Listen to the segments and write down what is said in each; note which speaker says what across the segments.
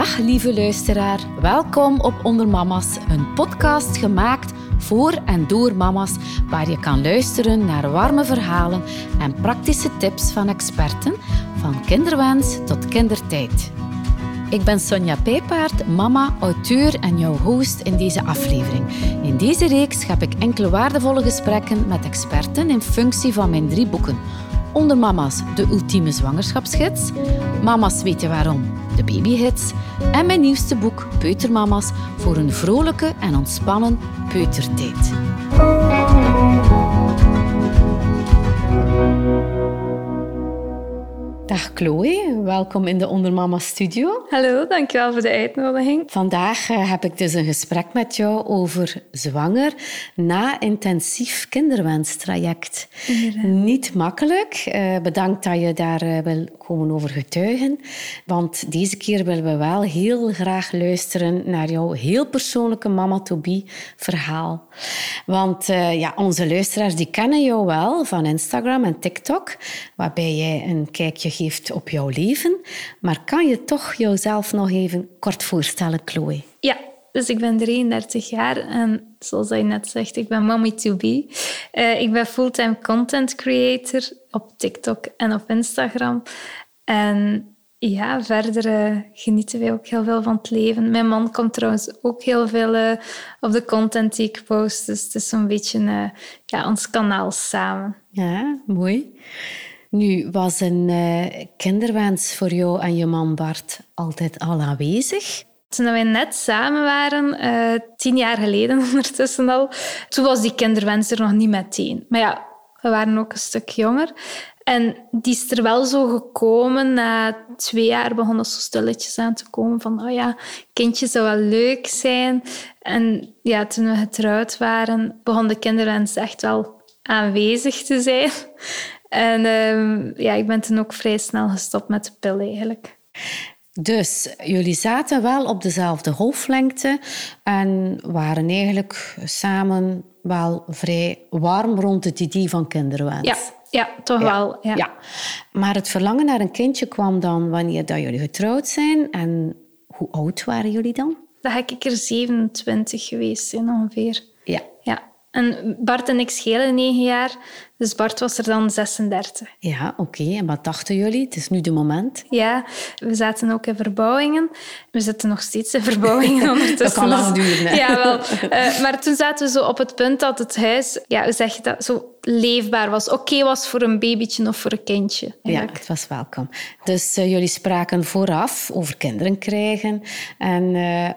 Speaker 1: Dag lieve luisteraar, welkom op Onder Mama's, een podcast gemaakt voor en door mama's, waar je kan luisteren naar warme verhalen en praktische tips van experten, van kinderwens tot kindertijd. Ik ben Sonja Pijpaard, mama, auteur en jouw host in deze aflevering. In deze reeks heb ik enkele waardevolle gesprekken met experten in functie van mijn drie boeken. Onder Mama's, de ultieme zwangerschapsgids. Mama's weten waarom, de babyhits. En mijn nieuwste boek, Peutermama's, voor een vrolijke en ontspannen peutertijd. Dag Chloe, welkom in de Ondermama Studio.
Speaker 2: Hallo, dankjewel voor de uitnodiging.
Speaker 1: Vandaag eh, heb ik dus een gesprek met jou over zwanger na intensief kinderwenstraject. Niet makkelijk. Uh, bedankt dat je daar uh, wil komen over getuigen. Want deze keer willen we wel heel graag luisteren naar jouw heel persoonlijke mama-to-be verhaal. Want ja, onze luisteraars die kennen jou wel van Instagram en TikTok, waarbij jij een kijkje op jouw leven. Maar kan je toch jouzelf nog even kort voorstellen, Chloe?
Speaker 2: Ja, dus ik ben 33 jaar en zoals je net zegt, ik ben mommy to be. Uh, ik ben fulltime content creator op TikTok en op Instagram. En ja, verder uh, genieten wij ook heel veel van het leven. Mijn man komt trouwens ook heel veel uh, op de content die ik post. Dus het is zo'n beetje ja, ons kanaal samen.
Speaker 1: Ja, mooi. Nu, was een uh, kinderwens voor jou en je man Bart altijd al aanwezig?
Speaker 2: Toen wij net samen waren, uh, tien jaar geleden ondertussen al, toen was die kinderwens er nog niet meteen. Maar ja, we waren ook een stuk jonger. En die is er wel zo gekomen. Na twee jaar begon het zo stilletjes aan te komen van, oh ja, kindje zou wel leuk zijn. En ja, toen we getrouwd waren, begon de kinderwens echt wel aanwezig te zijn. En um, ja, ik ben toen ook vrij snel gestopt met de pil eigenlijk.
Speaker 1: Dus jullie zaten wel op dezelfde golflengte en waren eigenlijk samen wel vrij warm rond het idee van kinderwens.
Speaker 2: Ja, ja toch wel. Ja. ja.
Speaker 1: Maar het verlangen naar een kindje kwam dan wanneer dat jullie getrouwd zijn. En hoe oud waren jullie dan?
Speaker 2: Dan heb ik er 27 geweest zijn ongeveer.
Speaker 1: Ja.
Speaker 2: ja. En Bart en ik schelen negen jaar. Dus Bart was er dan 36.
Speaker 1: Ja, oké. En wat dachten jullie? Het is nu de moment.
Speaker 2: Ja, we zaten ook in verbouwingen. We zitten nog steeds in verbouwingen ondertussen.
Speaker 1: dat kan lang duren. Hè?
Speaker 2: Ja, wel. Uh, maar toen zaten we zo op het punt dat het huis, ja, hoe zeg je dat, zo leefbaar was. Oké was voor een babytje of voor een kindje.
Speaker 1: Ja, het was welkom. Dus uh, jullie spraken vooraf over kinderen krijgen. En uh,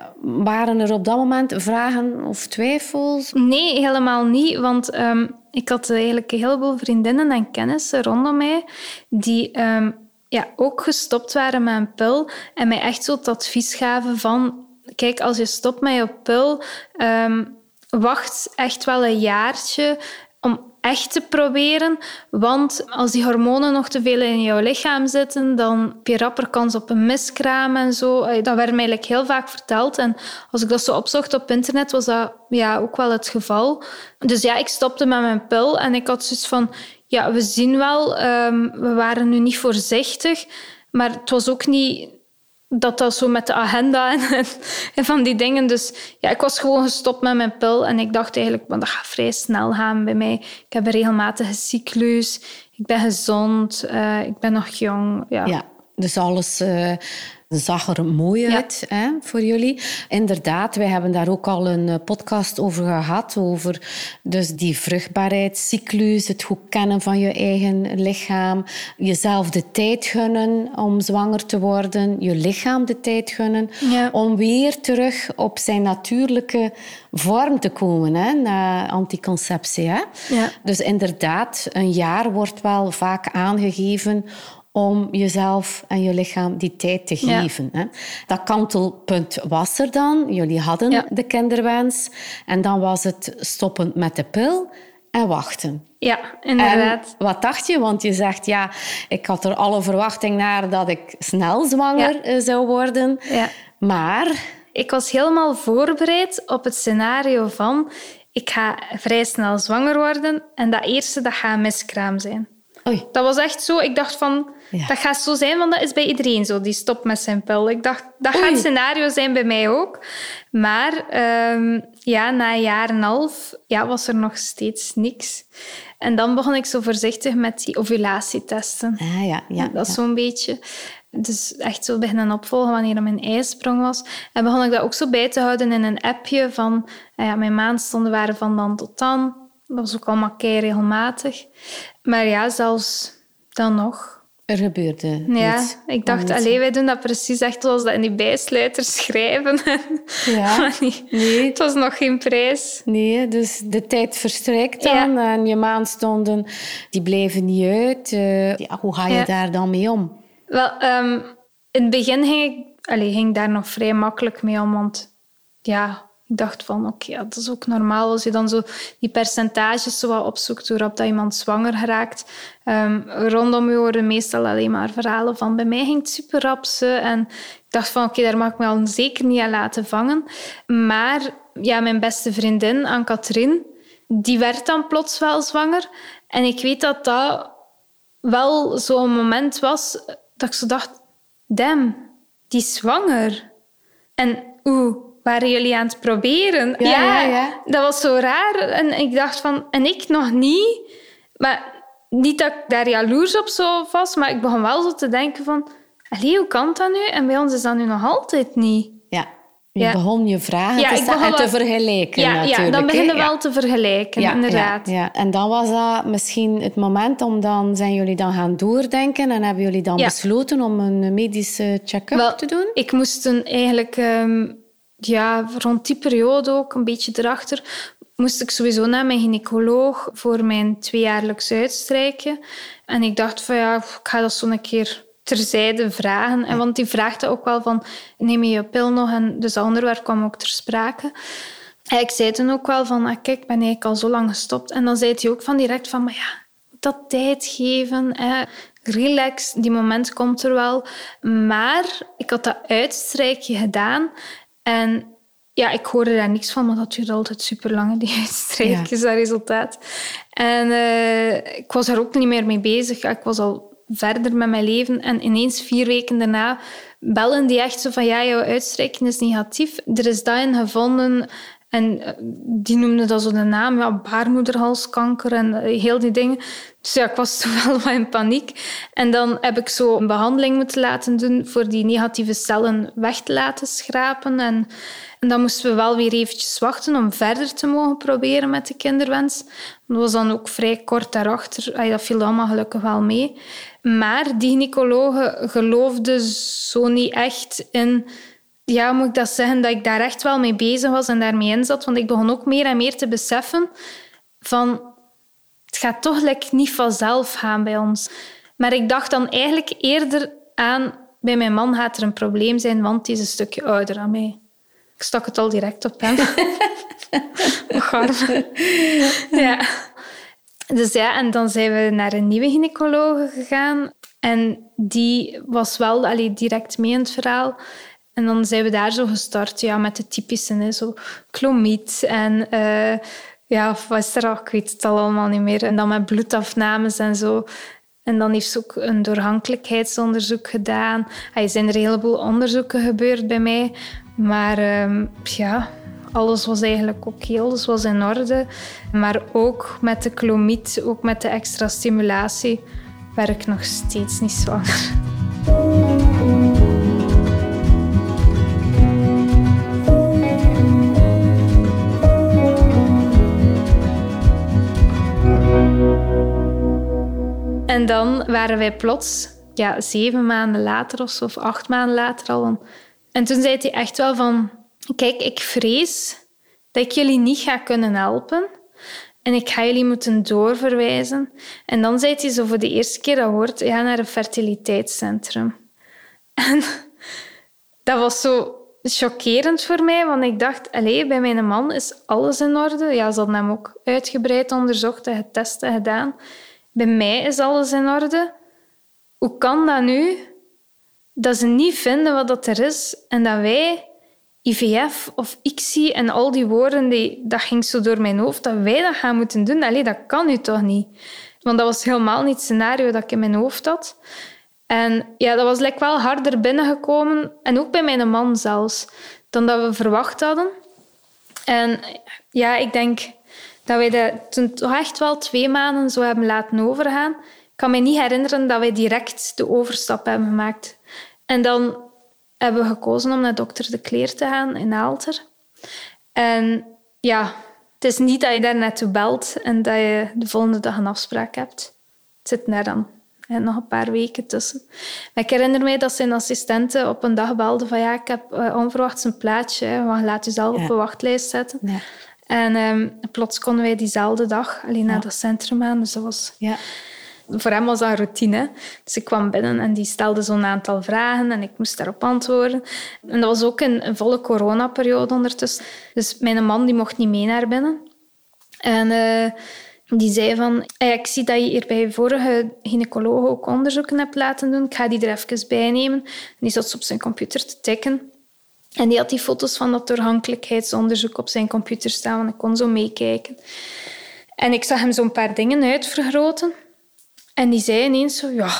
Speaker 1: waren er op dat moment vragen of twijfels?
Speaker 2: Nee, helemaal niet. Want um, ik had eigenlijk een heleboel vriendinnen en kennissen rondom mij die um, ja, ook gestopt waren met een pil en mij echt zo het advies gaven van kijk, als je stopt met je pil, um, wacht echt wel een jaartje om echt te proberen. Want als die hormonen nog te veel in jouw lichaam zitten, dan heb je rapper kans op een miskraam en zo. Dat werd mij eigenlijk heel vaak verteld. En als ik dat zo opzocht op internet, was dat ja, ook wel het geval. Dus ja, ik stopte met mijn pil en ik had zoiets van... Ja, we zien wel, um, we waren nu niet voorzichtig, maar het was ook niet dat dat zo met de agenda en, van die dingen. Dus ja, ik was gewoon gestopt met mijn pil en ik dacht eigenlijk, want dat gaat vrij snel gaan bij mij. Ik heb een regelmatige cyclus, ik ben gezond, uh, ik ben nog jong. Ja,
Speaker 1: ja dus alles... Uh zag er mooi uit hè, voor jullie. Inderdaad, wij hebben daar ook al een eh, podcast over gehad. Over dus die vruchtbaarheidscyclus, het goed kennen van je eigen lichaam. Jezelf de tijd gunnen om zwanger te worden. Je lichaam de tijd gunnen om weer terug op zijn natuurlijke vorm te komen hè, na anticonceptie. Hè?
Speaker 2: Ja.
Speaker 1: Dus inderdaad, een jaar wordt wel vaak aangegeven om jezelf en je lichaam die tijd te geven. Hè. Dat kantelpunt was er dan. Jullie hadden de kinderwens. En dan was het stoppen met de pil en wachten.
Speaker 2: Ja, inderdaad.
Speaker 1: En wat dacht je? Want je zegt, ja, ik had er alle verwachting naar dat ik snel zwanger eh, zou worden.
Speaker 2: Ja.
Speaker 1: Maar...
Speaker 2: Ik was helemaal voorbereid op het scenario van... Ik ga vrij snel zwanger worden en dat eerste, dat gaat een miskraam zijn.
Speaker 1: Oei.
Speaker 2: Dat was echt zo. Ik dacht van,
Speaker 1: Ja.
Speaker 2: dat gaat zo zijn, want dat is bij iedereen zo. Die stopt met zijn pil. Ik dacht, dat gaat het scenario zijn bij mij ook. Maar ehm, ja, na een jaar en een half ja, was er nog steeds niks. En dan begon ik zo voorzichtig met die ovulatietesten.
Speaker 1: Ah, ja, ja.
Speaker 2: dat is
Speaker 1: ja.
Speaker 2: zo'n beetje. Dus echt zo beginnen opvolgen wanneer mijn ijsprong was. En begon ik dat ook zo bij te houden in een appje van... ah ja, mijn maandstonden waren van dan tot dan. Dat was ook allemaal kei regelmatig. Maar ja, zelfs dan nog.
Speaker 1: Er gebeurde
Speaker 2: Ja, ik dacht,
Speaker 1: Om iets-
Speaker 2: allee, wij doen dat precies echt zoals dat in die bijsluiters schrijven.
Speaker 1: Ja.
Speaker 2: Niet-
Speaker 1: Nee,
Speaker 2: Het was nog geen prijs.
Speaker 1: Nee, dus de tijd verstrijkt dan en je maandstonden die blijven niet uit. Eh, ja, hoe ga je
Speaker 2: Ja.
Speaker 1: daar dan mee om?
Speaker 2: Wel, ehm, in het begin ging ik, allee, ging ik daar nog vrij makkelijk mee om, want ja, ik dacht van, oké, dat is ook normaal als je dan zo die percentages zo wat opzoekt, rap dat iemand zwanger geraakt. Ehm, rondom je horen meestal alleen maar verhalen van, bij mij ging het super rap ze. En ik dacht van, oké, daar mag ik me al zeker niet aan laten vangen. Maar ja, mijn beste vriendin, Anne-Catherine, die werd dan plots wel zwanger. En ik weet dat dat wel zo'n moment was dat ik zo dacht, damn, die is zwanger. En oeh, waren jullie aan het proberen?
Speaker 1: Ja, ja, ja.
Speaker 2: dat was zo raar. En ik dacht van, en ik nog niet. Maar niet dat ik daar jaloers op zo was, maar ik begon wel zo te denken van, allee, hoe kan dat nu? En bij ons is dat nu nog altijd niet.
Speaker 1: Ja, je
Speaker 2: Ja.
Speaker 1: begon je vragen
Speaker 2: Ja,
Speaker 1: te
Speaker 2: begon
Speaker 1: en te vergelijken
Speaker 2: Ja,
Speaker 1: natuurlijk.
Speaker 2: ja dan begin je
Speaker 1: hè? Ja.
Speaker 2: wel te vergelijken, inderdaad.
Speaker 1: Ja. En dan was dat misschien het moment om dan, zijn jullie dan gaan doordenken en hebben jullie dan besloten om een medische check-up te doen?
Speaker 2: Ik moest eigenlijk ehm, ja, rond die periode ook, een beetje erachter, moest ik sowieso naar mijn gynaecoloog voor mijn tweejaarlijks uitstrijken. En ik dacht van ja, ik ga dat zo een keer terzijde vragen. En want die vraagde ook wel van, neem je je pil nog? En dus dat onderwerp kwam ook ter sprake. En ik zei toen ook wel van, ah, kijk, ik ben eigenlijk al zo lang gestopt. En dan zei hij ook van direct van, maar ja, dat tijd geven. Hè. Relax, die moment komt er wel. Maar ik had dat uitstrijkje gedaan. En ja, ik hoorde daar niks van, maar dat duurde altijd super lang, die uitstrijkjes, dat resultaat. En eh, ik was daar ook niet meer mee bezig. Ik was al verder met mijn leven. En ineens vier weken daarna bellen die echt zo van ja, jouw uitstrijking is negatief. Er is dat in gevonden. En eh, die noemden dat zo de naam, ja, baarmoederhalskanker en eh, heel die dingen. Dus ja, ik was toen wel wat in paniek. En dan heb ik zo een behandeling moeten laten doen voor die negatieve cellen weg te laten schrapen. En, en dan moesten we wel weer eventjes wachten om verder te mogen proberen met de kinderwens. Dat was dan ook vrij kort daarachter. Ay, Dat viel allemaal gelukkig wel mee. Maar die gynaecologe geloofde zo niet echt in ja, moet ik dat zeggen, dat ik daar echt wel mee bezig was en daarmee in zat. Want ik begon ook meer en meer te beseffen van... Het gaat toch like, niet vanzelf gaan bij ons. Maar ik dacht dan eigenlijk eerder aan... Bij mijn man gaat er een probleem zijn, want die is een stukje ouder dan mij. Ik stak het al direct op hem. Arme. ja. Dus ja, en dan zijn we naar een nieuwe gynaecologe gegaan. En die was wel allee, direct mee in het verhaal. En dan zijn we daar zo gestart ja, met de typische, zo chlomiet en eh, ja, is er al? Ik weet het al allemaal niet meer. En dan met bloedafnames en zo. En dan heeft ze ook een doorgankelijkheidsonderzoek gedaan. Er zijn er een heleboel onderzoeken gebeurd bij mij. Maar ehm, ja, alles was eigenlijk oké, alles was in orde. Maar ook met de chlomiet, ook met de extra stimulatie, werd ik nog steeds niet zwanger. En dan waren wij plots, ja, zeven maanden later of zo, of acht maanden later al. En toen zei hij echt wel van, kijk, ik vrees dat ik jullie niet ga kunnen helpen. En ik ga jullie moeten doorverwijzen. En dan zei hij zo voor de eerste keer dat woord, ja, naar een fertiliteitscentrum. En dat was zo chockerend voor mij, want ik dacht, allee, bij mijn man is alles in orde. Ja, ze hadden hem ook uitgebreid onderzocht en getest en gedaan. Bij mij is alles in orde. Hoe kan dat nu dat ze niet vinden wat dat er is en dat wij IVF of ICSI en al die woorden, die, dat ging zo door mijn hoofd, dat wij dat gaan moeten doen? Allee, dat kan nu toch niet? Want dat was helemaal niet het scenario dat ik in mijn hoofd had. En ja, dat was like, wel harder binnengekomen. En ook bij mijn man zelfs. Dan dat we verwacht hadden. En ja, ik denk dat wij dat toen toch echt wel twee maanden zo hebben laten overgaan. Ik kan me niet herinneren dat wij direct de overstap hebben gemaakt. En dan hebben we gekozen om naar dokter De Kleer te gaan in Aalter. En ja, het is niet dat je daar naartoe belt en dat je de volgende dag een afspraak hebt. Het zit net dan. En nog een paar weken tussen. Maar ik herinner me dat zijn assistente op een dag belde van ja, ik heb uh, onverwachts een plaatje, je laat jezelf op een wachtlijst zetten. Ja. En um, plots konden wij diezelfde dag alleen naar dat centrum aan. Dus dat was... Ja. Voor hem was dat routine. Dus ik kwam binnen en die stelde zo'n aantal vragen en ik moest daarop antwoorden. En dat was ook een, een volle coronaperiode ondertussen. Dus mijn man die mocht niet mee naar binnen. En... Uh, die zei van, ik zie dat je hier bij je vorige gynaecoloog ook onderzoeken hebt laten doen. Ik ga die er even bij nemen. En die zat op zijn computer te tikken. En die had die foto's van dat doorgankelijkheidsonderzoek op zijn computer staan. En ik kon zo meekijken. En ik zag hem zo'n paar dingen uitvergroten. En die zei ineens zo, ja,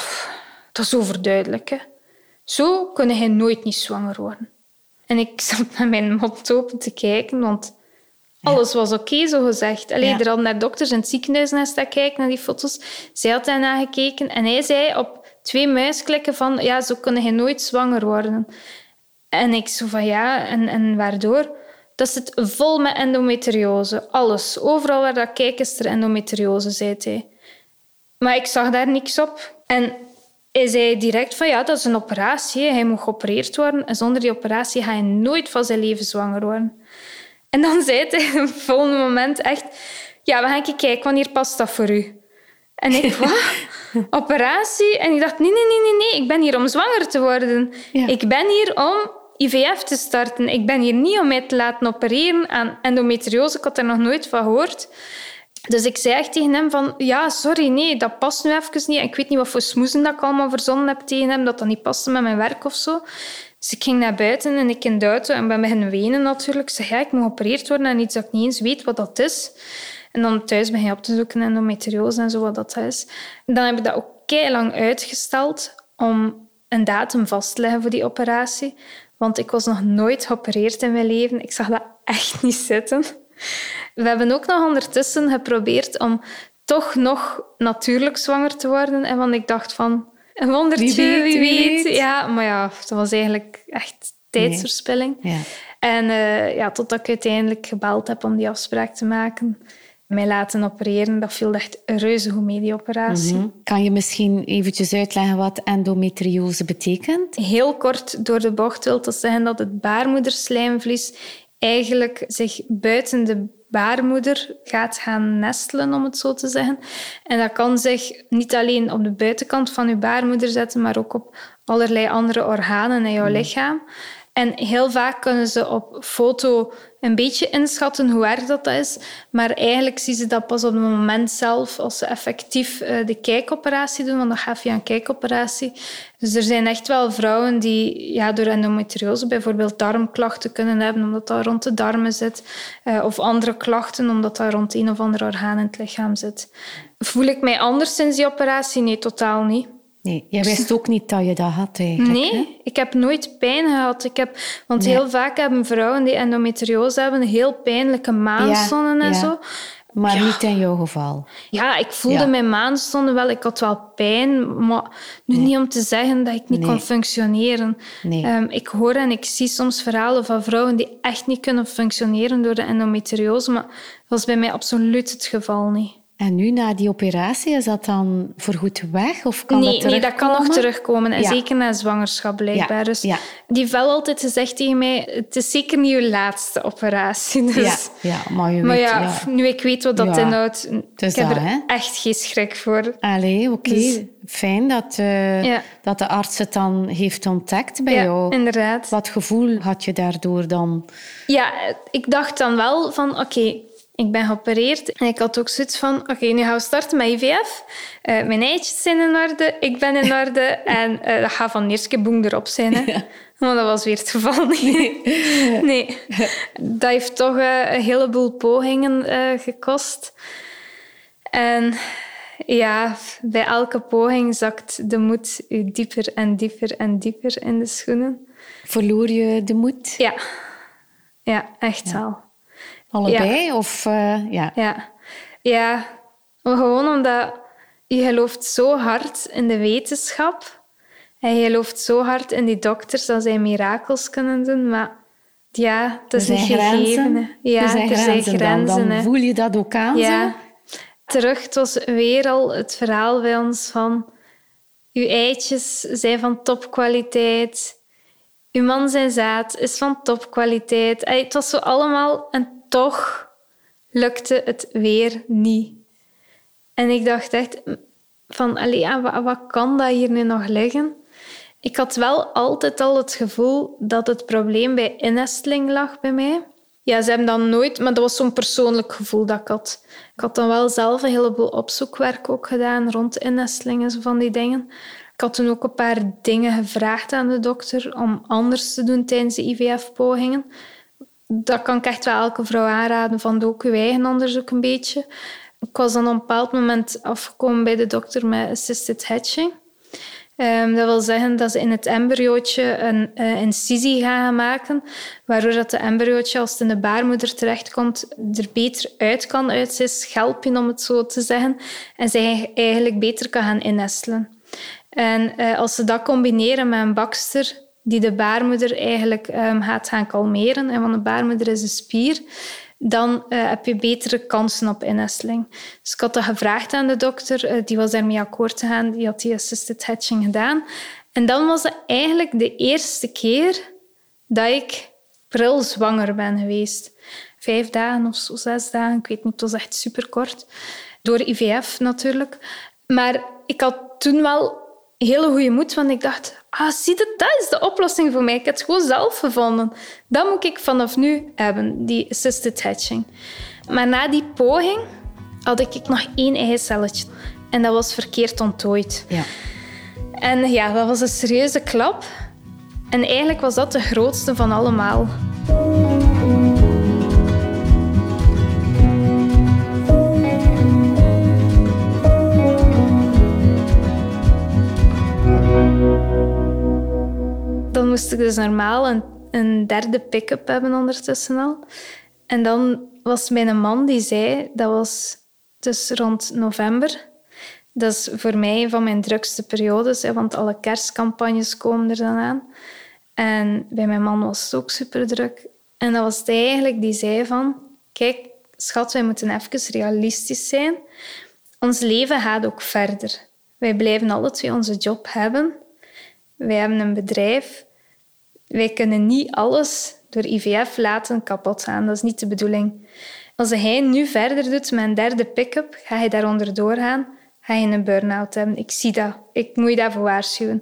Speaker 2: dat is overduidelijk. Hè. Zo kunnen hij nooit niet zwanger worden. En ik zat met mijn mond open te kijken, want alles was oké, zo gezegd. Alleen ja. er hadden naar dokters in het ziekenhuis naar staan kijken, naar die foto's. Zij had daarna gekeken en hij zei op twee muisklikken van ja, zo kunnen hij nooit zwanger worden. En ik zo van ja, en, en waardoor? Dat zit vol met endometriose. Alles. Overal waar dat kijk is er endometriose, zei hij. Maar ik zag daar niks op. En hij zei direct van ja, dat is een operatie. Hij moet geopereerd worden. En zonder die operatie ga je nooit van zijn leven zwanger worden. En dan zei hij op het volgende moment echt... Ja, we gaan kijken, wanneer past dat voor u? En ik, wat? Operatie? En ik dacht, nee, nee, nee, nee, nee. Ik ben hier om zwanger te worden. Ik ben hier om IVF te starten. Ik ben hier niet om mij te laten opereren aan endometriose. Ik had er nog nooit van gehoord. Dus ik zei echt tegen hem van, ja, sorry, nee, dat past nu even niet. Ik weet niet wat voor smoezen dat ik allemaal verzonnen heb tegen hem, dat dat niet paste met mijn werk of zo. Dus ik ging naar buiten en ik in de en ben beginnen wenen natuurlijk. Ik zei, ik moet geopereerd worden en iets dat ik niet eens weet wat dat is. En dan thuis ben je op te zoeken endometriose en zo wat dat is. En dan heb ik dat ook lang uitgesteld om een datum vast te leggen voor die operatie. Want ik was nog nooit geopereerd in mijn leven. Ik zag dat echt niet zitten. We hebben ook nog ondertussen geprobeerd om toch nog natuurlijk zwanger te worden. En want ik dacht van, een wondertje, wie weet, Ja, maar ja, dat was eigenlijk echt tijdsverspilling. Ja. En uh, ja, totdat ik uiteindelijk gebeld heb om die afspraak te maken mij laten opereren. Dat viel echt reuze goed mee, die operatie. Mhm.
Speaker 1: Kan je misschien eventjes uitleggen wat endometriose betekent?
Speaker 2: Heel kort door de bocht wil dat zeggen dat het baarmoederslijmvlies eigenlijk zich buiten de baarmoeder gaat gaan nestelen, om het zo te zeggen. En dat kan zich niet alleen op de buitenkant van je baarmoeder zetten, maar ook op allerlei andere organen in jouw mhm. lichaam. En heel vaak kunnen ze op foto een beetje inschatten hoe erg dat is. Maar eigenlijk zien ze dat pas op het moment zelf, als ze effectief eh, de kijkoperatie doen, want dat gaat via een kijkoperatie. Dus er zijn echt wel vrouwen die ja, door endometriose bijvoorbeeld darmklachten kunnen hebben, omdat dat rond de darmen zit. Eh, of andere klachten, omdat dat rond een of ander orgaan in het lichaam zit. Voel ik mij anders sinds die operatie? Nee, totaal niet.
Speaker 1: Nee, jij wist ook niet dat je dat had eigenlijk.
Speaker 2: Nee, ik heb nooit pijn gehad. Ik heb, want heel vaak hebben vrouwen die endometriose hebben heel pijnlijke maanstonden en zo.
Speaker 1: Maar niet in jouw geval.
Speaker 2: Ja, ik voelde mijn maanstonden wel. Ik had wel pijn, maar nu niet om te zeggen dat ik niet kon functioneren. Um, ik hoor en ik zie soms verhalen van vrouwen die echt niet kunnen functioneren door de endometriose, maar dat was bij mij absoluut het geval niet.
Speaker 1: En nu, na die operatie, is dat dan voorgoed weg? Of kan
Speaker 2: nee,
Speaker 1: dat
Speaker 2: nee, dat kan nog terugkomen. En zeker na zwangerschap, blijkbaar. Ja. Dus ja. die vel altijd gezegd tegen mij, het is zeker niet je laatste operatie. Dus.
Speaker 1: Ja, ja, maar je
Speaker 2: maar
Speaker 1: weet...
Speaker 2: Ja, nu ik weet wat dat inhoudt, ik heb er echt geen schrik voor.
Speaker 1: Allee, oké. Dus... Fijn dat, uh, dat de arts het dan heeft ontdekt bij jou.
Speaker 2: inderdaad.
Speaker 1: Wat gevoel had je daardoor dan?
Speaker 2: Ja, ik dacht dan wel van, oké, ik ben geopereerd en ik had ook zoiets van, oké, nu gaan we starten met IVF. Uh, eh, mijn eitjes zijn in orde, ik ben in orde en uh, dat gaat van eerste boem erop zijn. Hè. Maar dat was weer het geval niet. Nee. Dat heeft toch uh, een heleboel pogingen gekost. En Ja, bij elke poging zakt de moed u dieper en dieper en dieper in de schoenen.
Speaker 1: Verloor je de moed?
Speaker 2: Ja, ja echt wel.
Speaker 1: Allebei? Of, uh, ja.
Speaker 2: ja. Ja, gewoon omdat je gelooft zo hard in de wetenschap. En je gelooft zo hard in die dokters dat zij mirakels kunnen doen. Maar ja, het is niet gegeven.
Speaker 1: Ja, er zijn, er zijn grenzen. Dan, voel je dat ook aan? Ja. Zo?
Speaker 2: Terug, het was weer al het verhaal bij ons van... Uw eitjes zijn van topkwaliteit. Uw man zijn zaad is van topkwaliteit. Het was zo allemaal... En toch lukte het weer niet. En ik dacht echt van... Allee, wat, wat kan dat hier nu nog liggen? Ik had wel altijd al het gevoel dat het probleem bij innesteling lag bij mij. Ja, ze hebben dan nooit, maar dat was zo'n persoonlijk gevoel dat ik had. Ik had dan wel zelf een heleboel opzoekwerk ook gedaan rond innestelingen en van die dingen. Ik had toen ook een paar dingen gevraagd aan de dokter om anders te doen tijdens de IVF-pogingen. Dat kan ik echt wel elke vrouw aanraden, van doe ook je eigen onderzoek een beetje. Ik was dan op een bepaald moment afgekomen bij de dokter met assisted hatching. Um, dat wil zeggen dat ze in het embryootje een uh, incisie gaan maken, waardoor dat de embryootje, als het in de baarmoeder terechtkomt, er beter uit kan uit zijn schelpje, om het zo te zeggen, en zij eigenlijk beter kan gaan innestelen. En uh, als ze dat combineren met een bakster die de baarmoeder eigenlijk um, gaat gaan kalmeren, en want de baarmoeder is een spier, dan uh, heb je betere kansen op innesteling. Dus ik had dat gevraagd aan de dokter, uh, die was daarmee akkoord gegaan, die had die assisted hatching gedaan. En dan was het eigenlijk de eerste keer dat ik pril zwanger ben geweest. Vijf dagen of zo, zes dagen, ik weet niet, het was echt super kort. Door IVF natuurlijk. Maar ik had toen wel hele goede moed, want ik dacht, ah, zie je, dat is de oplossing voor mij. Ik heb het gewoon zelf gevonden. Dat moet ik vanaf nu hebben, die assisted hatching. Maar na die poging had ik nog één eicelletje. En dat was verkeerd onttooid. Ja. En ja, dat was een serieuze klap. En eigenlijk was dat de grootste van allemaal. Moest ik dus normaal een, een derde pick-up hebben ondertussen al. En dan was mijn man die zei, dat was dus rond november. Dat is voor mij van mijn drukste periodes, want alle kerstcampagnes komen er dan aan. En bij mijn man was het ook super druk. En dat was hij eigenlijk die zei van... Kijk, schat, wij moeten even realistisch zijn. Ons leven gaat ook verder. Wij blijven alle twee onze job hebben. Wij hebben een bedrijf. Wij kunnen niet alles door IVF laten kapot gaan. Dat is niet de bedoeling. Als hij nu verder doet met een derde pick-up, ga hij daaronder doorgaan. Ga je een burn-out hebben. Ik zie dat. Ik moet je daarvoor waarschuwen.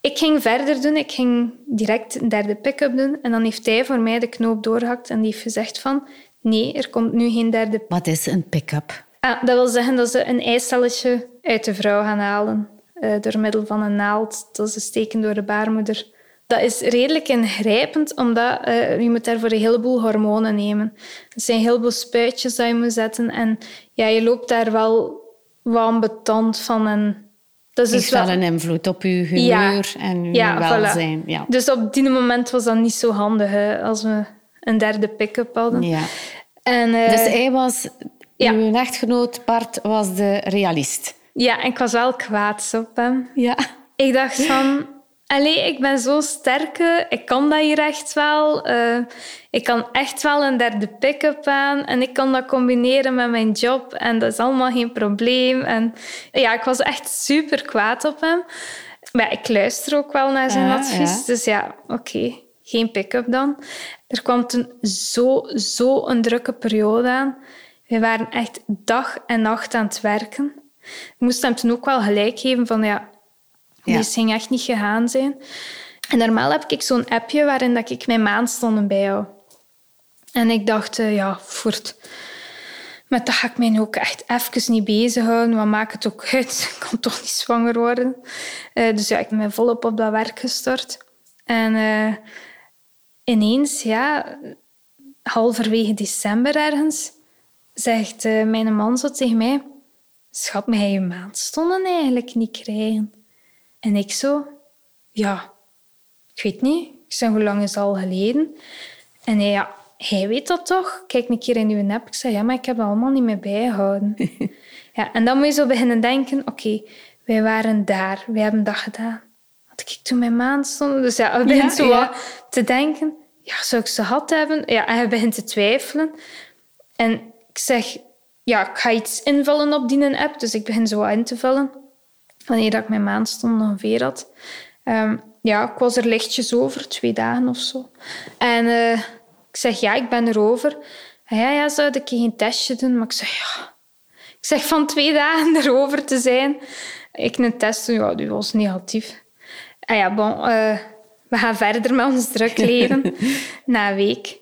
Speaker 2: Ik ging verder doen. Ik ging direct een derde pick-up doen. En dan heeft hij voor mij de knoop doorgehakt en die heeft gezegd van... Nee, er komt nu geen derde...
Speaker 1: Wat is een pick-up?
Speaker 2: Ah, dat wil zeggen dat ze een eicelletje uit de vrouw gaan halen. Uh, door middel van een naald. Dat ze steken door de baarmoeder. Dat is redelijk ingrijpend, omdat uh, je moet daarvoor een heleboel hormonen nemen. Er zijn heel veel spuitjes dat je moet zetten. En ja, je loopt daar wel wat betand van. En
Speaker 1: dat is dus wel een invloed op je humeur en je ja, welzijn. Ja.
Speaker 2: Dus op die moment was dat niet zo handig als we een derde pick-up hadden.
Speaker 1: Ja. En, uh, dus hij was... Ja. Uw echtgenoot Bart was de realist.
Speaker 2: Ja, en ik was wel kwaad op hem. Ja. Ik dacht van... Allee, ik ben zo sterke. Ik kan dat hier echt wel. Uh, ik kan echt wel een derde pick-up aan. En ik kan dat combineren met mijn job. En dat is allemaal geen probleem. En ja, ik was echt super kwaad op hem. Maar ik luister ook wel naar zijn advies. Dus ja, oké. Geen pick-up dan. Er kwam toen zo, zo een drukke periode aan. We waren echt dag en nacht aan het werken. Ik moest hem toen ook wel gelijk geven van ja, ja. Die ging echt niet gegaan zijn. En normaal heb ik zo'n appje waarin dat ik mijn maandstonden bijhoud. En ik dacht, uh, ja, voort. Met dat ga ik mij ook echt even niet bezighouden. Wat maakt het ook uit? Ik kan toch niet zwanger worden. Uh, dus ja, ik ben volop op dat werk gestort. En uh, ineens, ja, halverwege december ergens, zegt mijn man zo tegen mij... schat, mij je maandstonden eigenlijk niet krijgen? En ik zo, ja, ik weet niet. Ik zeg, hoe lang is het al geleden? En hij, ja, hij weet dat toch? Kijk een keer in uw app. Ik zei, ja, maar ik heb dat allemaal niet meer bijgehouden. ja, en dan moet je zo beginnen denken, oké, wij waren daar, wij hebben dat gedaan. Had ik toen mijn maandstonden? Dus ja, we beginnen zo ja. te denken, ja, zou ik ze gehad hebben? Ja, en hij begint te twijfelen. En ik zeg, ja, ik ga iets invullen op die app. Dus ik begin zo in te vullen. Wanneer dat ik mijn maandstond ongeveer had. Um, ja, ik was er lichtjes over, twee dagen of zo. En uh, ik zeg, ja, ik ben erover. Ja, ja, zou ik geen testje doen? Maar ik zeg, ja... Ik zeg, van twee dagen erover te zijn. Ik een test doen, ja, die was negatief. En ja, bon, uh, we gaan verder met ons druk leven. Na een week.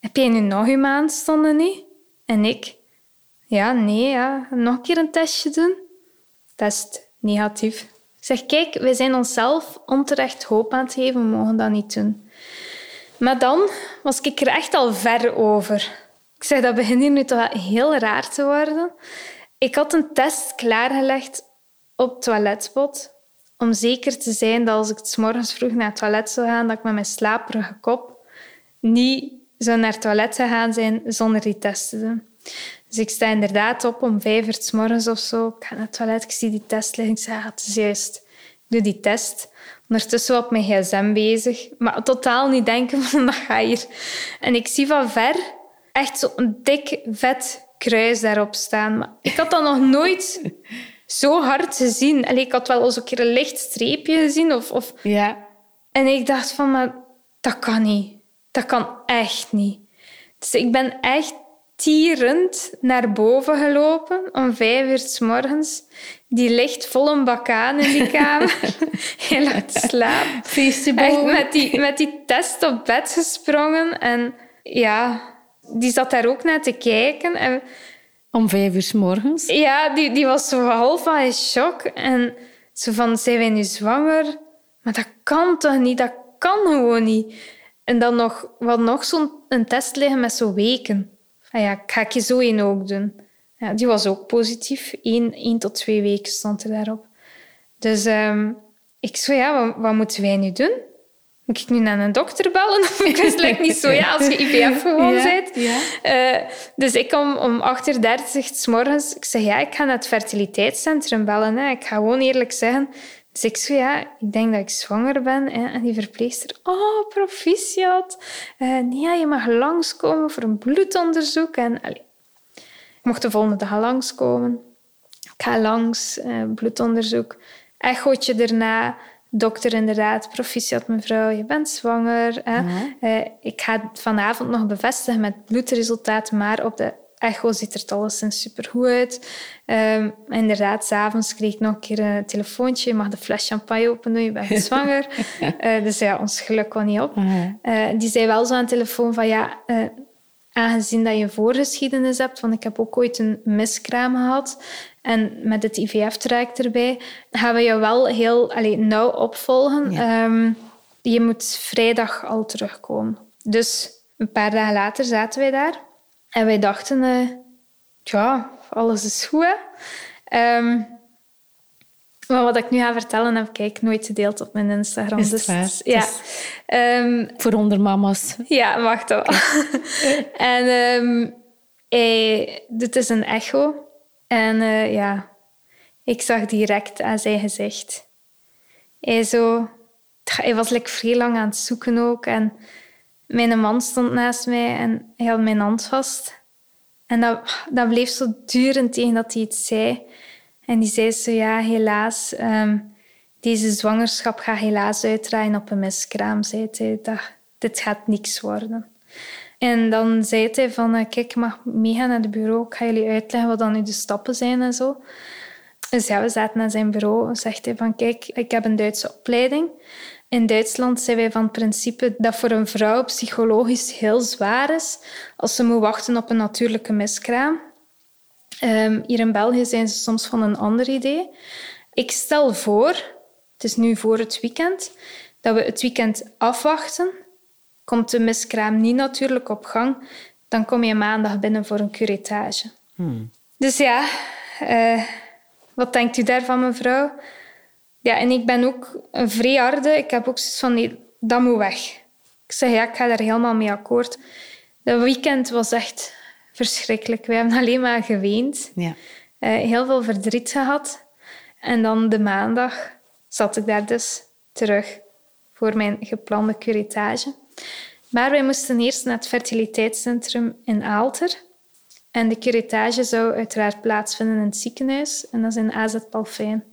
Speaker 2: Heb jij nu nog je maandstonden niet? En ik? Ja, nee, ja. Nog een keer een testje doen? Test negatief. Zeg, kijk, wij zijn onszelf onterecht hoop aan het geven. We mogen dat niet doen. Maar dan was ik er echt al ver over. Ik zeg, dat begint hier nu toch heel raar te worden. Ik had een test klaargelegd op het toiletspot om zeker te zijn dat als ik s morgens vroeg naar het toilet zou gaan, dat ik met mijn slaperige kop niet zou naar het toilet gaan zijn zonder die test te doen. Dus ik sta inderdaad op om vijf uur s morgens of zo. Ik ga naar het toilet, ik zie die test liggen. Ik zeg, ja, het is juist. Ik doe die test. Ondertussen op mijn gsm bezig. Maar totaal niet denken van, dat ga hier. En ik zie van ver echt zo'n dik, vet kruis daarop staan. Maar ik had dat nog nooit zo hard gezien. Allee, ik had wel eens een keer een licht streepje gezien. Of, of...
Speaker 1: Ja.
Speaker 2: En ik dacht van, maar dat kan niet. Dat kan echt niet. Dus ik ben echt tierend naar boven gelopen om vijf uur s morgens. Die ligt vol een bak aan in die kamer. Hij lag te slapen. Echt met die, met die test op bed gesprongen. En ja, die zat daar ook naar te kijken. En
Speaker 1: om vijf uur s morgens?
Speaker 2: Ja, die, die was zo half van in shock. En zo van, zijn wij nu zwanger? Maar dat kan toch niet? Dat kan gewoon niet. En dan nog, wat nog zo'n test liggen met zo weken. Ah ja, ga ik je zo een ook doen. Ja, die was ook positief. Eén, één tot twee weken stond er daarop. Dus um, ik zo, ja, wat, wat, moeten wij nu doen? Moet ik nu naar een dokter bellen? ik wist like, niet zo, ja, als je IVF gewoon ja, bent. Ja. Uh, dus ik kom om 8.30 uur s morgens. Ik zeg, ja, ik ga naar het fertiliteitscentrum bellen. Hè. Ik ga gewoon eerlijk zeggen. Dus ik ja, ik denk dat ik zwanger ben. Hè. En die verpleegster, oh, proficiat. Uh, nee, ja, je mag langskomen voor een bloedonderzoek. En ik mocht de volgende dag langskomen. Ik ga langs, uh, bloedonderzoek. Echootje erna dokter inderdaad, proficiat mevrouw, je bent zwanger. Hè? Uh, ik ga het vanavond nog bevestigen met bloedresultaten, maar op de echo ziet er alleszins supergoed uit. Um, inderdaad, s'avonds kreeg ik nog een keer een telefoontje. Je mag de fles champagne open doen, je bent zwanger. uh, dus ja, ons geluk kwam niet op. Uh, die zei wel zo aan de telefoon van ja, aangezien dat je een voorgeschiedenis hebt, want ik heb ook ooit een miskraam gehad en met het IVF-traject erbij, gaan we je wel heel allee, nauw opvolgen. Ehm, je moet vrijdag al terugkomen. Dus een paar dagen later zaten wij daar en wij dachten, uh, ja, alles is goed. Um, maar wat ik nu ga vertellen, heb ik nooit gedeeld op mijn Instagram.
Speaker 1: Is dus, ja. Um, voor ondermama's.
Speaker 2: Ja, mag toch. en um, hij, dit is een echo. En uh, ja, ik zag direct aan zijn gezicht. Hij, zo, hij was like, vrij lang aan het zoeken ook. En mijn man stond naast mij en hij had mijn hand vast. En dat, dat bleef zo durend tegen dat hij iets zei. En die zei zo, ja, helaas, um, deze zwangerschap gaat helaas uitdraaien op een miskraam, zei hij. Dat, dit gaat niks worden. En dan zei hij van, eh, kijk, ik mag meegaan naar het bureau. Ik ga jullie uitleggen wat dan nu de stappen zijn en zo. Dus ja, we zaten naar zijn bureau. En zegt hij van, kijk, ik heb een Duitse opleiding. In Duitsland zijn wij van principe dat voor een vrouw psychologisch heel zwaar is als ze moet wachten op een natuurlijke miskraam. Um, hier in België zijn ze soms van een ander idee. Ik stel voor, het is nu voor het weekend, dat we het weekend afwachten. Komt de miskraam niet natuurlijk op gang, dan kom je maandag binnen voor een curettage. Hmm. Dus ja, eh, wat denkt u daarvan, mevrouw? Ja, en ik ben ook een vrij harde. Ik heb ook zoiets van, nee, dat moet weg. Ik zeg, ja, ik ga daar helemaal mee akkoord. Dat weekend was echt verschrikkelijk. We hebben alleen maar geweend.
Speaker 1: Ja.
Speaker 2: Eh, heel veel verdriet gehad. En dan de maandag zat ik daar dus terug voor mijn geplande curatage. Maar wij moesten eerst naar het fertiliteitscentrum in Aalter. En de curatage zou uiteraard plaatsvinden in het ziekenhuis. En dat is in AZ Palfijn.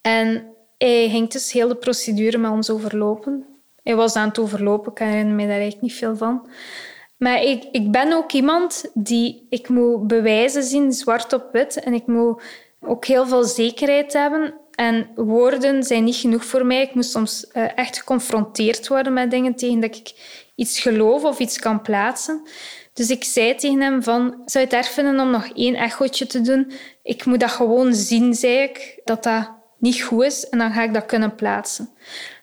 Speaker 2: En hij ging dus heel de procedure met ons overlopen. Hij was aan het overlopen, ik herinner me daar eigenlijk niet veel van. Maar ik, ik ben ook iemand die... Ik moet bewijzen zien, zwart op wit. En ik moet ook heel veel zekerheid hebben. En woorden zijn niet genoeg voor mij. Ik moet soms uh, echt geconfronteerd worden met dingen tegen dat ik iets geloof of iets kan plaatsen. Dus ik zei tegen hem van, zou je het erg vinden om nog één echootje te doen? Ik moet dat gewoon zien, zei ik, dat dat niet goed is. En dan ga ik dat kunnen plaatsen.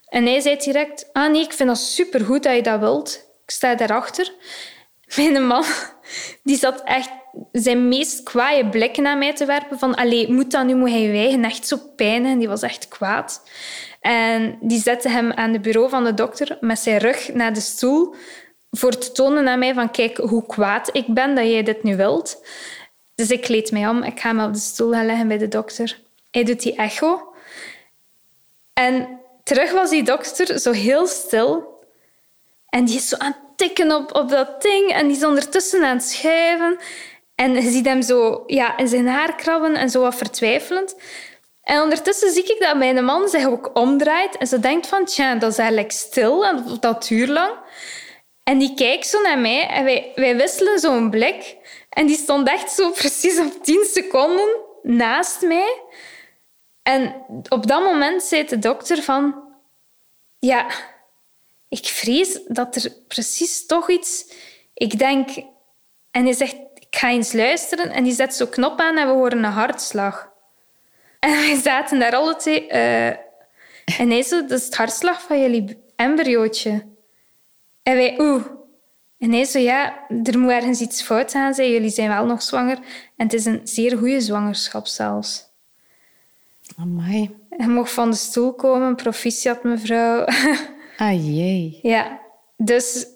Speaker 2: En hij zei direct, ah nee, ik vind dat supergoed dat je dat wilt. Ik sta daarachter. Mijn man, die zat echt zijn meest kwaaie blik naar mij te werpen. Van, allee, moet dat nu, moet hij wijgen? Echt zo pijn. En die was echt kwaad. En die zette hem aan het bureau van de dokter met zijn rug naar de stoel voor te tonen aan mij van kijk hoe kwaad ik ben dat jij dit nu wilt. Dus ik kleed mij om. Ik ga me op de stoel gaan leggen bij de dokter. Hij doet die echo. En terug was die dokter zo heel stil. En die is zo aan het tikken op, op dat ding. En die is ondertussen aan het schuiven. En je ziet hem zo ja, in zijn haar krabben en zo wat vertwijfelend. En ondertussen zie ik dat mijn man zich ook omdraait en ze denkt van, tja, dat is eigenlijk stil en dat duurt lang. En die kijkt zo naar mij en wij, wij wisselen zo'n blik. En die stond echt zo precies op tien seconden naast mij. En op dat moment zei de dokter van... Ja, ik vrees dat er precies toch iets... Ik denk... En hij zegt, ik ga eens luisteren. En die zet zo'n knop aan en we horen een hartslag. En wij zaten daar alle twee... Uh, en hij zo, dat is het hartslag van jullie embryootje. En wij, oeh. En hij zo, ja, er moet ergens iets fout aan zijn. Jullie zijn wel nog zwanger. En het is een zeer goede zwangerschap zelfs.
Speaker 1: Amai.
Speaker 2: Hij mocht van de stoel komen. Proficiat, mevrouw.
Speaker 1: Ah, jee.
Speaker 2: Ja. Dus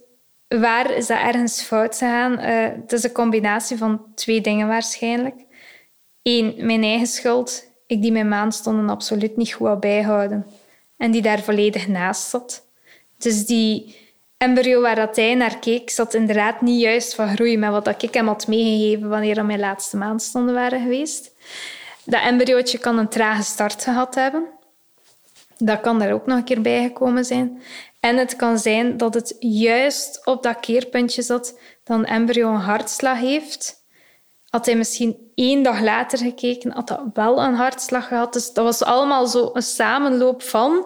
Speaker 2: waar is dat ergens fout gegaan? Uh, het is een combinatie van twee dingen waarschijnlijk. Eén, mijn eigen schuld. Ik die mijn maandstonden absoluut niet goed had bijhouden. En die daar volledig naast zat. Dus die embryo waar dat hij naar keek, zat inderdaad niet juist van groei met wat ik hem had meegegeven wanneer mijn laatste maandstonden waren geweest. Dat embryootje kan een trage start gehad hebben. Dat kan daar ook nog een keer bijgekomen zijn. En het kan zijn dat het juist op dat keerpuntje zat dat een embryo een hartslag heeft. Had hij misschien één dag later gekeken, had dat wel een hartslag gehad. Dus dat was allemaal zo een samenloop van...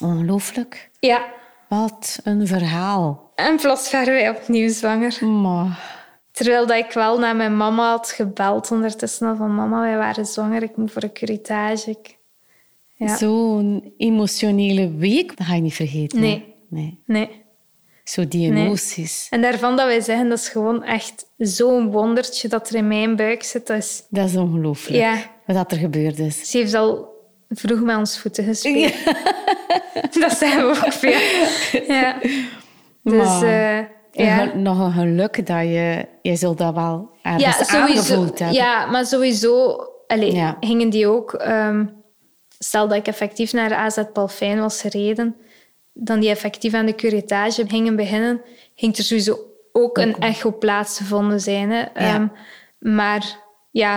Speaker 1: Ongelooflijk.
Speaker 2: Ja.
Speaker 1: Wat een verhaal.
Speaker 2: En plots waren wij opnieuw zwanger.
Speaker 1: Maar...
Speaker 2: Terwijl dat ik wel naar mijn mama had gebeld ondertussen. Van mama, wij waren zwanger, ik moet voor een curitage.
Speaker 1: Ja. Zo'n emotionele week, dat ga je niet vergeten.
Speaker 2: Nee.
Speaker 1: Nee.
Speaker 2: nee.
Speaker 1: Zo die emoties.
Speaker 2: Nee. En daarvan dat wij zeggen, dat is gewoon echt zo'n wondertje dat er in mijn buik zit. Dat is,
Speaker 1: dat is ongelooflijk,
Speaker 2: ja.
Speaker 1: wat er gebeurd is.
Speaker 2: Ze heeft al vroeg met ons voeten gespeeld. dat zijn we ook veel. Ja. Dus... Uh, ja.
Speaker 1: Nog een geluk dat je... Je zult dat wel ja, sowieso, hebben.
Speaker 2: Ja, maar sowieso allez, ja. gingen die ook... Um, stel dat ik effectief naar de AZ Palfijn was gereden, dan die effectief aan de curatage gingen beginnen, ging er sowieso ook een echo plaatsgevonden zijn. Hè. Ja. Um, maar ja,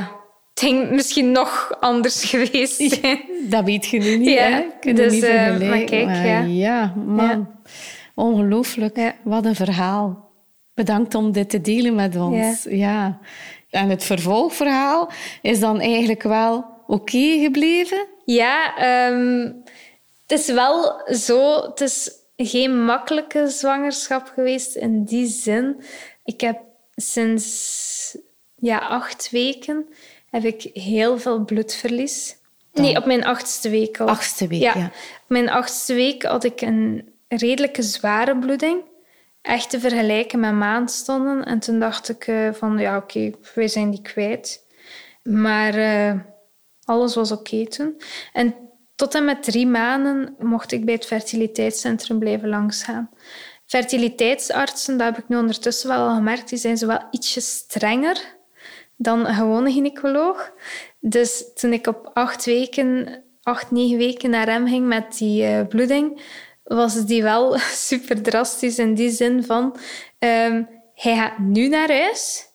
Speaker 2: het ging misschien nog anders geweest zijn.
Speaker 1: Dat weet je nu niet, ja. hè? Kunnen dus, niet uh,
Speaker 2: maar kijk, maar, ja.
Speaker 1: ja, man. Ongelooflijk. Wat een verhaal. Bedankt om dit te delen met ons. Ja. En het vervolgverhaal is dan eigenlijk wel oké gebleven?
Speaker 2: Ja, um, het is wel zo. Het is geen makkelijke zwangerschap geweest in die zin. Ik heb sinds ja, acht weken heb ik heel veel bloedverlies. Nee, op mijn achtste week al.
Speaker 1: Achtste week, ja. ja.
Speaker 2: Op mijn achtste week had ik een redelijke zware bloeding. Echt te vergelijken met maandstonden. En toen dacht ik uh, van, ja, oké, okay, wij zijn die kwijt. Maar eh, alles was oké toen. En tot en met drie maanden mocht ik bij het fertiliteitscentrum blijven langsgaan. Fertiliteitsartsen, dat heb ik nu ondertussen wel al gemerkt, die zijn zo wel ietsje strenger dan een gewone gynaecoloog. Dus toen ik op acht weken, acht, negen weken naar hem ging met die uh, bloeding, was die wel super drastisch in die zin van... Ehm, hij gaat nu naar huis,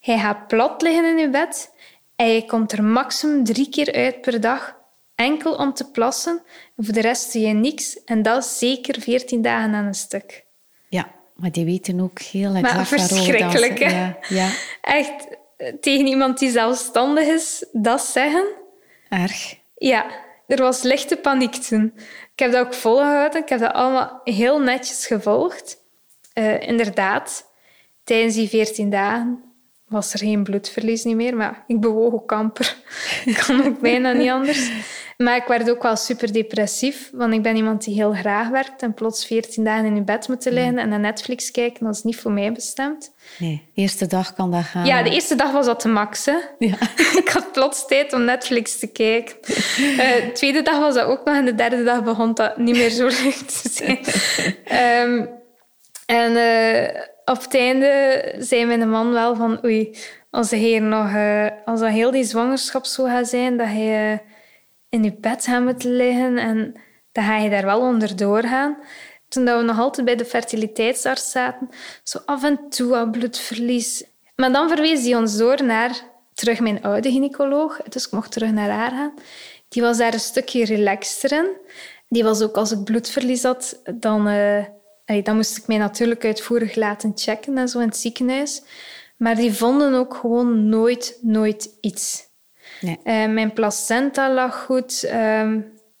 Speaker 2: hij gaat plat liggen in je bed en je komt er maximum drie keer uit per dag, enkel om te plassen. En voor de rest doe je niks. En dat is zeker veertien dagen aan een stuk.
Speaker 1: Ja, maar die weten ook heel
Speaker 2: erg Maar verschrikkelijk, hè? Ja, ja. Echt, tegen iemand die zelfstandig is, dat zeggen.
Speaker 1: Erg.
Speaker 2: Ja, er was lichte paniek toen. Ik heb dat ook volgehouden. Ik heb dat allemaal heel netjes gevolgd. Uh, inderdaad, tijdens die veertien dagen was er geen bloedverlies meer. Maar ik bewoog ook amper. kan ook bijna niet anders. Maar ik werd ook wel super depressief. Want ik ben iemand die heel graag werkt. En plots 14 dagen in je bed moeten liggen en naar Netflix kijken, dat is niet voor mij bestemd.
Speaker 1: Nee, de eerste dag kan dat gaan.
Speaker 2: Ja, de eerste dag was dat de max. Hè. Ja. ik had plots tijd om Netflix te kijken. Uh, de tweede dag was dat ook nog. En de derde dag begon dat niet meer zo leuk te zijn. um, en... Uh, op het einde zei mijn man wel van oei, als, hij nog, uh, als dat heel die zwangerschap zo gaat zijn, dat hij in je bed gaat moeten liggen en dan ga je daar wel onder doorgaan. Toen we nog altijd bij de fertiliteitsarts zaten, zo af en toe wat bloedverlies. Maar dan verwees hij ons door naar terug mijn oude gynaecoloog. Dus ik mocht terug naar haar gaan. Die was daar een stukje relaxter in. Die was ook als ik bloedverlies had, dan... Uh, dan moest ik mij natuurlijk uitvoerig laten checken en zo in het ziekenhuis. Maar die vonden ook gewoon nooit, nooit iets. Nee. Uh, mijn placenta lag goed. Uh,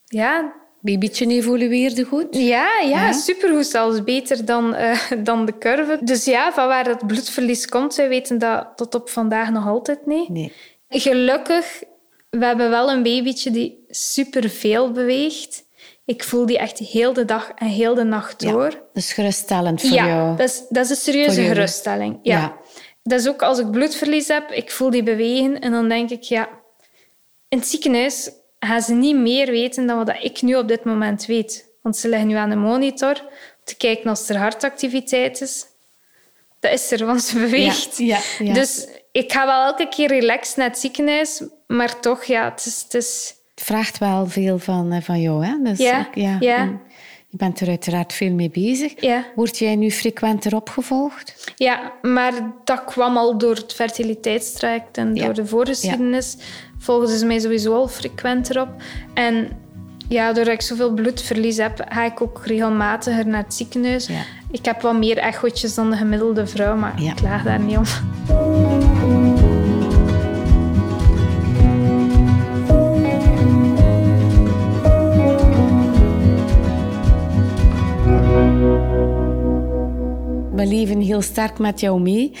Speaker 2: ja.
Speaker 1: Babytje evolueerde goed?
Speaker 2: Ja, ja, ja. supergoed. Zelfs beter dan, uh, dan de curve. Dus ja, van waar dat bloedverlies komt, wij weten dat tot op vandaag nog altijd niet. Nee. Gelukkig, we hebben wel een babytje die superveel beweegt. Ik voel die echt heel de dag en heel de nacht door. dat
Speaker 1: is geruststellend voor
Speaker 2: ja,
Speaker 1: jou.
Speaker 2: Dat is, dat is een serieuze geruststelling. Ja. ja. Dat is ook als ik bloedverlies heb, ik voel die bewegen en dan denk ik, ja, in het ziekenhuis gaan ze niet meer weten dan wat ik nu op dit moment weet. Want ze leggen nu aan de monitor om te kijken als er hartactiviteit is. Dat is er, want ze beweegt. Ja, ja, dus ik ga wel elke keer relaxed naar het ziekenhuis, maar toch, ja, het is... Het is
Speaker 1: het vraagt wel veel van, eh, van jou, hè? Dus ja, ja. Je bent er uiteraard veel mee bezig. Ja. Word jij nu frequenter opgevolgd?
Speaker 2: Ja, maar dat kwam al door het fertiliteitstraject en door de voorgeschiedenis. Ja. Volgden ze mij sowieso al frequenter op. En ja, doordat ik zoveel bloedverlies heb, ga ik ook regelmatiger naar het ziekenhuis. Ik heb wat meer echootjes dan de gemiddelde vrouw, maar ik klaag daar niet om.
Speaker 1: We leven heel sterk met jou mee,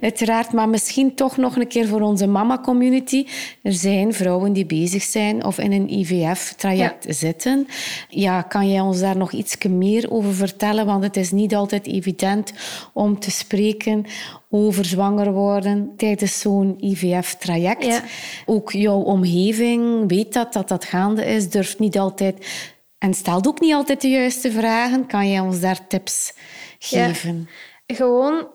Speaker 1: uiteraard. Maar misschien toch nog een keer voor onze mama-community. Er zijn vrouwen die bezig zijn of in een IVF-traject zitten. Ja, kan jij ons daar nog iets meer over vertellen? Want het is niet altijd evident om te spreken over zwanger worden tijdens zo'n IVF-traject. Ook jouw omgeving weet dat, dat dat gaande is, durft niet altijd en stelt ook niet altijd de juiste vragen. Kan jij ons daar tips geven?
Speaker 2: Gewoon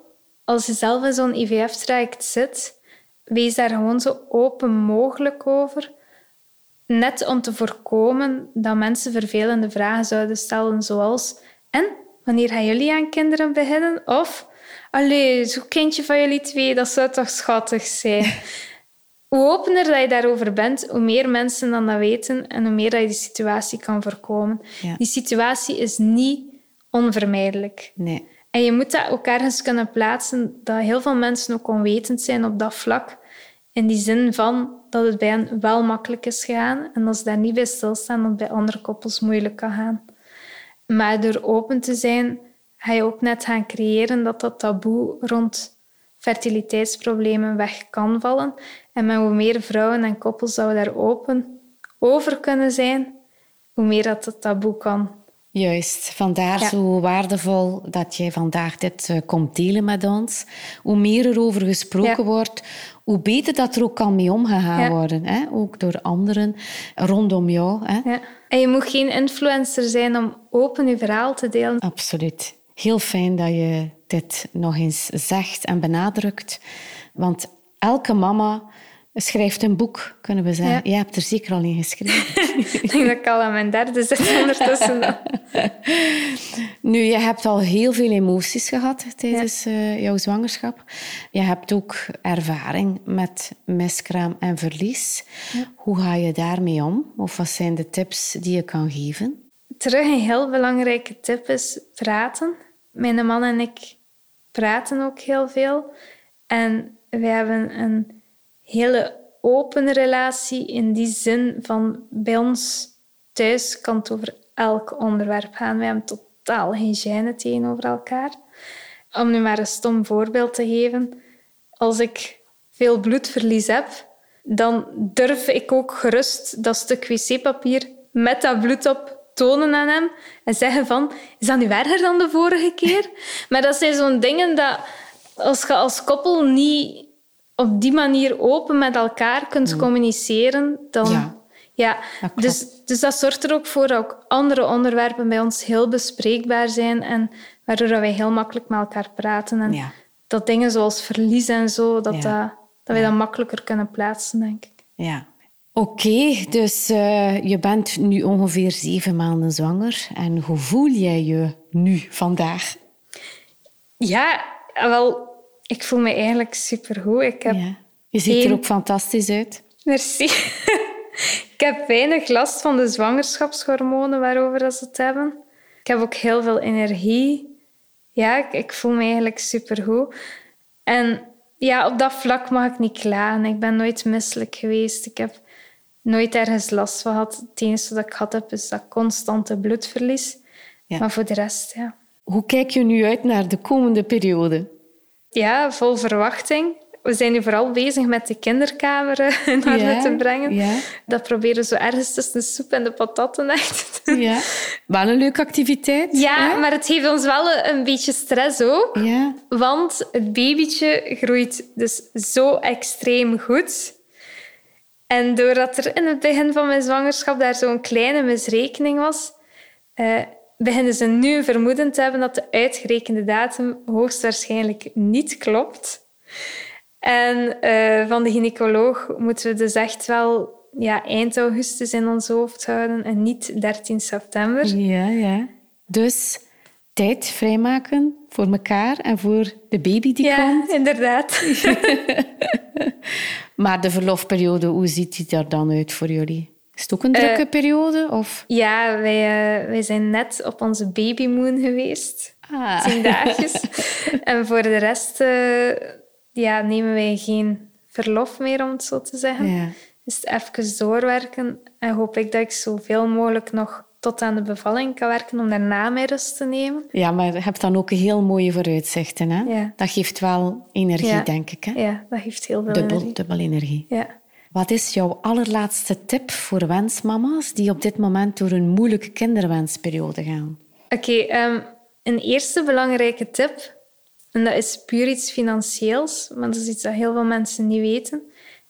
Speaker 2: als je zelf in zo'n IVF-traject zit, wees daar gewoon zo open mogelijk over. Net om te voorkomen dat mensen vervelende vragen zouden stellen, zoals: En wanneer gaan jullie aan kinderen beginnen? Of Allee, zo'n kindje van jullie twee, dat zou toch schattig zijn? hoe opener dat je daarover bent, hoe meer mensen dan dat weten en hoe meer dat je die situatie kan voorkomen. Die situatie is niet onvermijdelijk.
Speaker 1: Nee.
Speaker 2: En je moet dat ook ergens kunnen plaatsen dat heel veel mensen ook onwetend zijn op dat vlak. In die zin van dat het bij hen wel makkelijk is gegaan en dat ze daar niet bij stilstaan dat het bij andere koppels moeilijk kan gaan. Maar door open te zijn, ga je ook net gaan creëren dat dat taboe rond fertiliteitsproblemen weg kan vallen. En met hoe meer vrouwen en koppels daar open over kunnen zijn, hoe meer dat het taboe kan
Speaker 1: Juist, vandaar zo waardevol dat jij vandaag dit uh, komt delen met ons. Hoe meer er over gesproken wordt, hoe beter dat er ook kan mee omgegaan ja. worden. Hè? Ook door anderen rondom jou. Hè? Ja.
Speaker 2: En je moet geen influencer zijn om open je verhaal te delen.
Speaker 1: Absoluut. Heel fijn dat je dit nog eens zegt en benadrukt. Want elke mama schrijft een boek, kunnen we zeggen. Ja. Jij hebt er zeker al in geschreven.
Speaker 2: ik denk dat ik al aan mijn derde zit ondertussen.
Speaker 1: nu, je hebt al heel veel emoties gehad tijdens ja. uh, jouw zwangerschap. Je hebt ook ervaring met miskraam en verlies. Ja. Hoe ga je daarmee om? Of wat zijn de tips die je kan geven?
Speaker 2: Terug een heel belangrijke tip is praten. Mijn man en ik praten ook heel veel. En wij hebben een hele open relatie in die zin van bij ons thuis kan over elk onderwerp gaan. We hebben totaal geen gêne tegenover elkaar. Om nu maar een stom voorbeeld te geven. Als ik veel bloedverlies heb, dan durf ik ook gerust dat stuk wc-papier met dat bloed op tonen aan hem en zeggen van, is dat nu erger dan de vorige keer? maar dat zijn zo'n dingen dat als je als koppel niet op die manier open met elkaar kunt mm. communiceren, dan... Ja. ja. dus, dus dat zorgt er ook voor dat ook andere onderwerpen bij ons heel bespreekbaar zijn en waardoor wij heel makkelijk met elkaar praten. En dat dingen zoals verlies en zo, dat, dat, dat wij dat makkelijker kunnen plaatsen, denk ik.
Speaker 1: Ja, Oké, dus uh, je bent nu ongeveer zeven maanden zwanger. En hoe voel jij je nu vandaag?
Speaker 2: Ja, wel, ik voel me eigenlijk supergoed. Ik heb ja.
Speaker 1: Je ziet er ook fantastisch uit.
Speaker 2: Merci. ik heb weinig last van de zwangerschapshormonen waarover ze het hebben. Ik heb ook heel veel energie. Ja, ik, ik voel me eigenlijk supergoed. En ja, op dat vlak mag ik niet klagen. Ik ben nooit misselijk geweest. Ik heb nooit ergens last van gehad. Het enige wat ik had heb, is dat constante bloedverlies. Ja. Maar voor de rest, ja.
Speaker 1: Hoe kijk je nu uit naar de komende periode?
Speaker 2: Ja, vol verwachting. We zijn nu vooral bezig met de kinderkamer in orde ja, te brengen. Ja. Dat proberen zo ergens tussen de soep en de patatten echt te doen.
Speaker 1: Ja. Wel een leuke activiteit.
Speaker 2: Ja, maar het geeft ons wel een beetje stress ook. Ja. Want het babytje groeit dus zo extreem goed. En doordat er in het begin van mijn zwangerschap daar zo'n kleine misrekening was, uh, beginnen ze nu een vermoeden te hebben dat de uitgerekende datum hoogstwaarschijnlijk niet klopt. En uh, van de gynaecoloog moeten we dus echt wel ja, eind augustus in ons hoofd houden en niet 13 september.
Speaker 1: Ja, ja. Dus tijd vrijmaken voor elkaar en voor de baby die
Speaker 2: ja,
Speaker 1: komt.
Speaker 2: Ja, inderdaad.
Speaker 1: maar de verlofperiode, hoe ziet die er dan uit voor jullie? Is het ook een drukke uh, periode? Of?
Speaker 2: Ja, wij, uh, wij zijn net op onze babymoon geweest. Ah. Tien dagjes. en voor de rest uh, ja, nemen wij geen verlof meer, om het zo te zeggen. Ja. Dus even doorwerken. En hoop ik dat ik zoveel mogelijk nog tot aan de bevalling kan werken om daarna meer rust te nemen.
Speaker 1: Ja, maar je hebt dan ook heel mooie vooruitzichten. Hè? Ja. Dat geeft wel energie, denk ik. Hè?
Speaker 2: Ja, dat geeft heel veel
Speaker 1: dubbel,
Speaker 2: energie.
Speaker 1: Dubbel energie. Ja. Wat is jouw allerlaatste tip voor wensmama's die op dit moment door een moeilijke kinderwensperiode gaan?
Speaker 2: Oké, ehm, een eerste belangrijke tip, en dat is puur iets financieels, maar dat is iets dat heel veel mensen niet weten.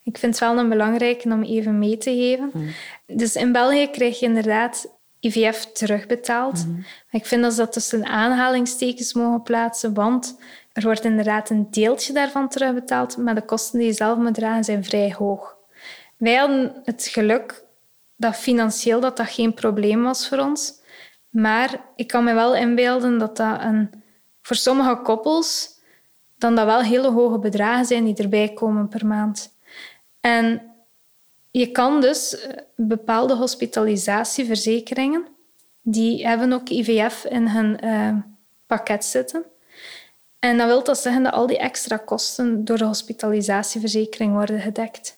Speaker 2: Ik vind het wel een belangrijke om even mee te geven. Hmm. Dus in België krijg je inderdaad IVF terugbetaald. Hmm. Maar ik vind dat ze dat tussen aanhalingstekens mogen plaatsen, want er wordt inderdaad een deeltje daarvan terugbetaald, maar de kosten die je zelf moet dragen zijn vrij hoog. Wij hadden het geluk dat financieel dat, dat geen probleem was voor ons. Maar ik kan me wel inbeelden dat dat een, voor sommige koppels dan dat wel hele hoge bedragen zijn die erbij komen per maand. En je kan dus eh, bepaalde hospitalisatieverzekeringen, die hebben ook IVF in hun uh, pakket zitten. En dat wil dat zeggen dat al die extra kosten door de hospitalisatieverzekering worden gedekt.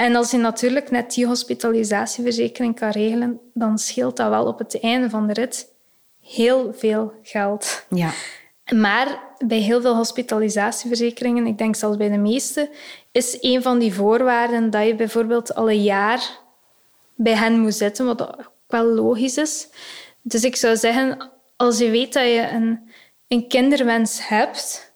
Speaker 2: En als je natuurlijk net die hospitalisatieverzekering kan regelen, dan scheelt dat wel op het einde van de rit heel veel geld. Ja. Maar bij heel veel hospitalisatieverzekeringen, ik denk zelfs bij de meeste, is een van die voorwaarden dat je bijvoorbeeld al een jaar bij hen moet zitten, wat ook wel logisch is. Dus ik zou zeggen, als je weet dat je een, een kinderwens hebt,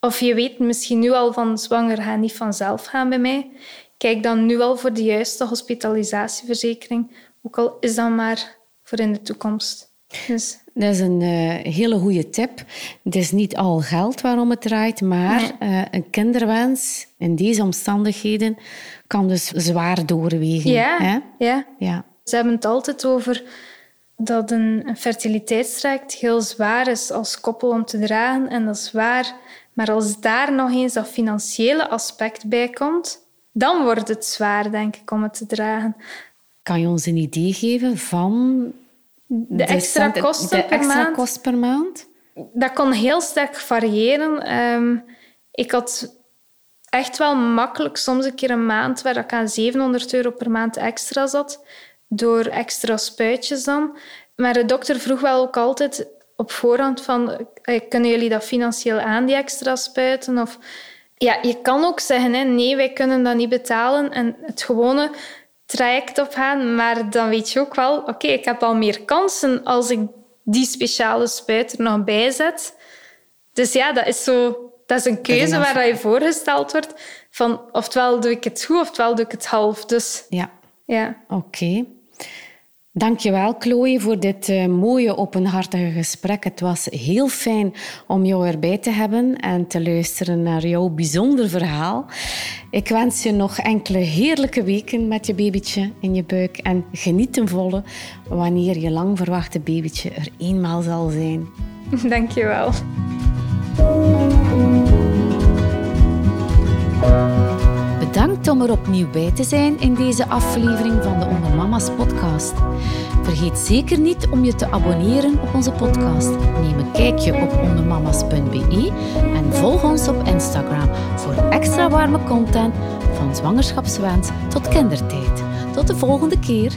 Speaker 2: of je weet misschien nu al van zwanger gaan niet vanzelf gaan bij mij, kijk dan nu al voor de juiste hospitalisatieverzekering, ook al is dat maar voor in de toekomst. Dus.
Speaker 1: Dat is een uh, hele goede tip. Het is niet al geld waarom het draait, maar uh, een kinderwens in deze omstandigheden kan dus zwaar doorwegen.
Speaker 2: Ja,
Speaker 1: hè?
Speaker 2: ja.
Speaker 1: ja.
Speaker 2: Ze hebben het altijd over dat een, een fertiliteitstraject heel zwaar is als koppel om te dragen. En dat is waar. Maar als daar nog eens dat financiële aspect bij komt, dan wordt het zwaar, denk ik, om het te dragen.
Speaker 1: Kan je ons een idee geven van
Speaker 2: de extra kosten,
Speaker 1: de
Speaker 2: per,
Speaker 1: extra
Speaker 2: maand?
Speaker 1: kost per maand?
Speaker 2: Dat kon heel sterk variëren. Um, ik had echt wel makkelijk soms een keer een maand waar ik aan 700 euro per maand extra zat, door extra spuitjes dan. Maar de dokter vroeg wel ook altijd op voorhand van, kunnen jullie dat financieel aan, die extra spuiten? Of, ja, je kan ook zeggen, hè, nee, wij kunnen dat niet betalen en het gewone traject opgaan, maar dan weet je ook wel, oké, ik heb al meer kansen als ik die speciale spuit er nog bij zet. Dus ja, dat is zo dat is een keuze waar je voorgesteld wordt van oftewel doe ik het goed, oftewel doe ik het half. Dus,
Speaker 1: ja.
Speaker 2: ja.
Speaker 1: Oké. Okay. Dankjewel, Chloe, voor dit uh, mooie, openhartige gesprek. Het was heel fijn om jou erbij te hebben en te luisteren naar jouw bijzonder verhaal. Ik wens je nog enkele heerlijke weken met je babytje in je buik en geniet ten volle wanneer je lang verwachte babytje er eenmaal zal zijn.
Speaker 2: Dankjewel.
Speaker 1: Om er opnieuw bij te zijn in deze aflevering van de Onder Mama's podcast. Vergeet zeker niet om je te abonneren op onze podcast. Neem een kijkje op ondermamas.be en volg ons op Instagram voor extra warme content van zwangerschapswens tot kindertijd. Tot de volgende keer.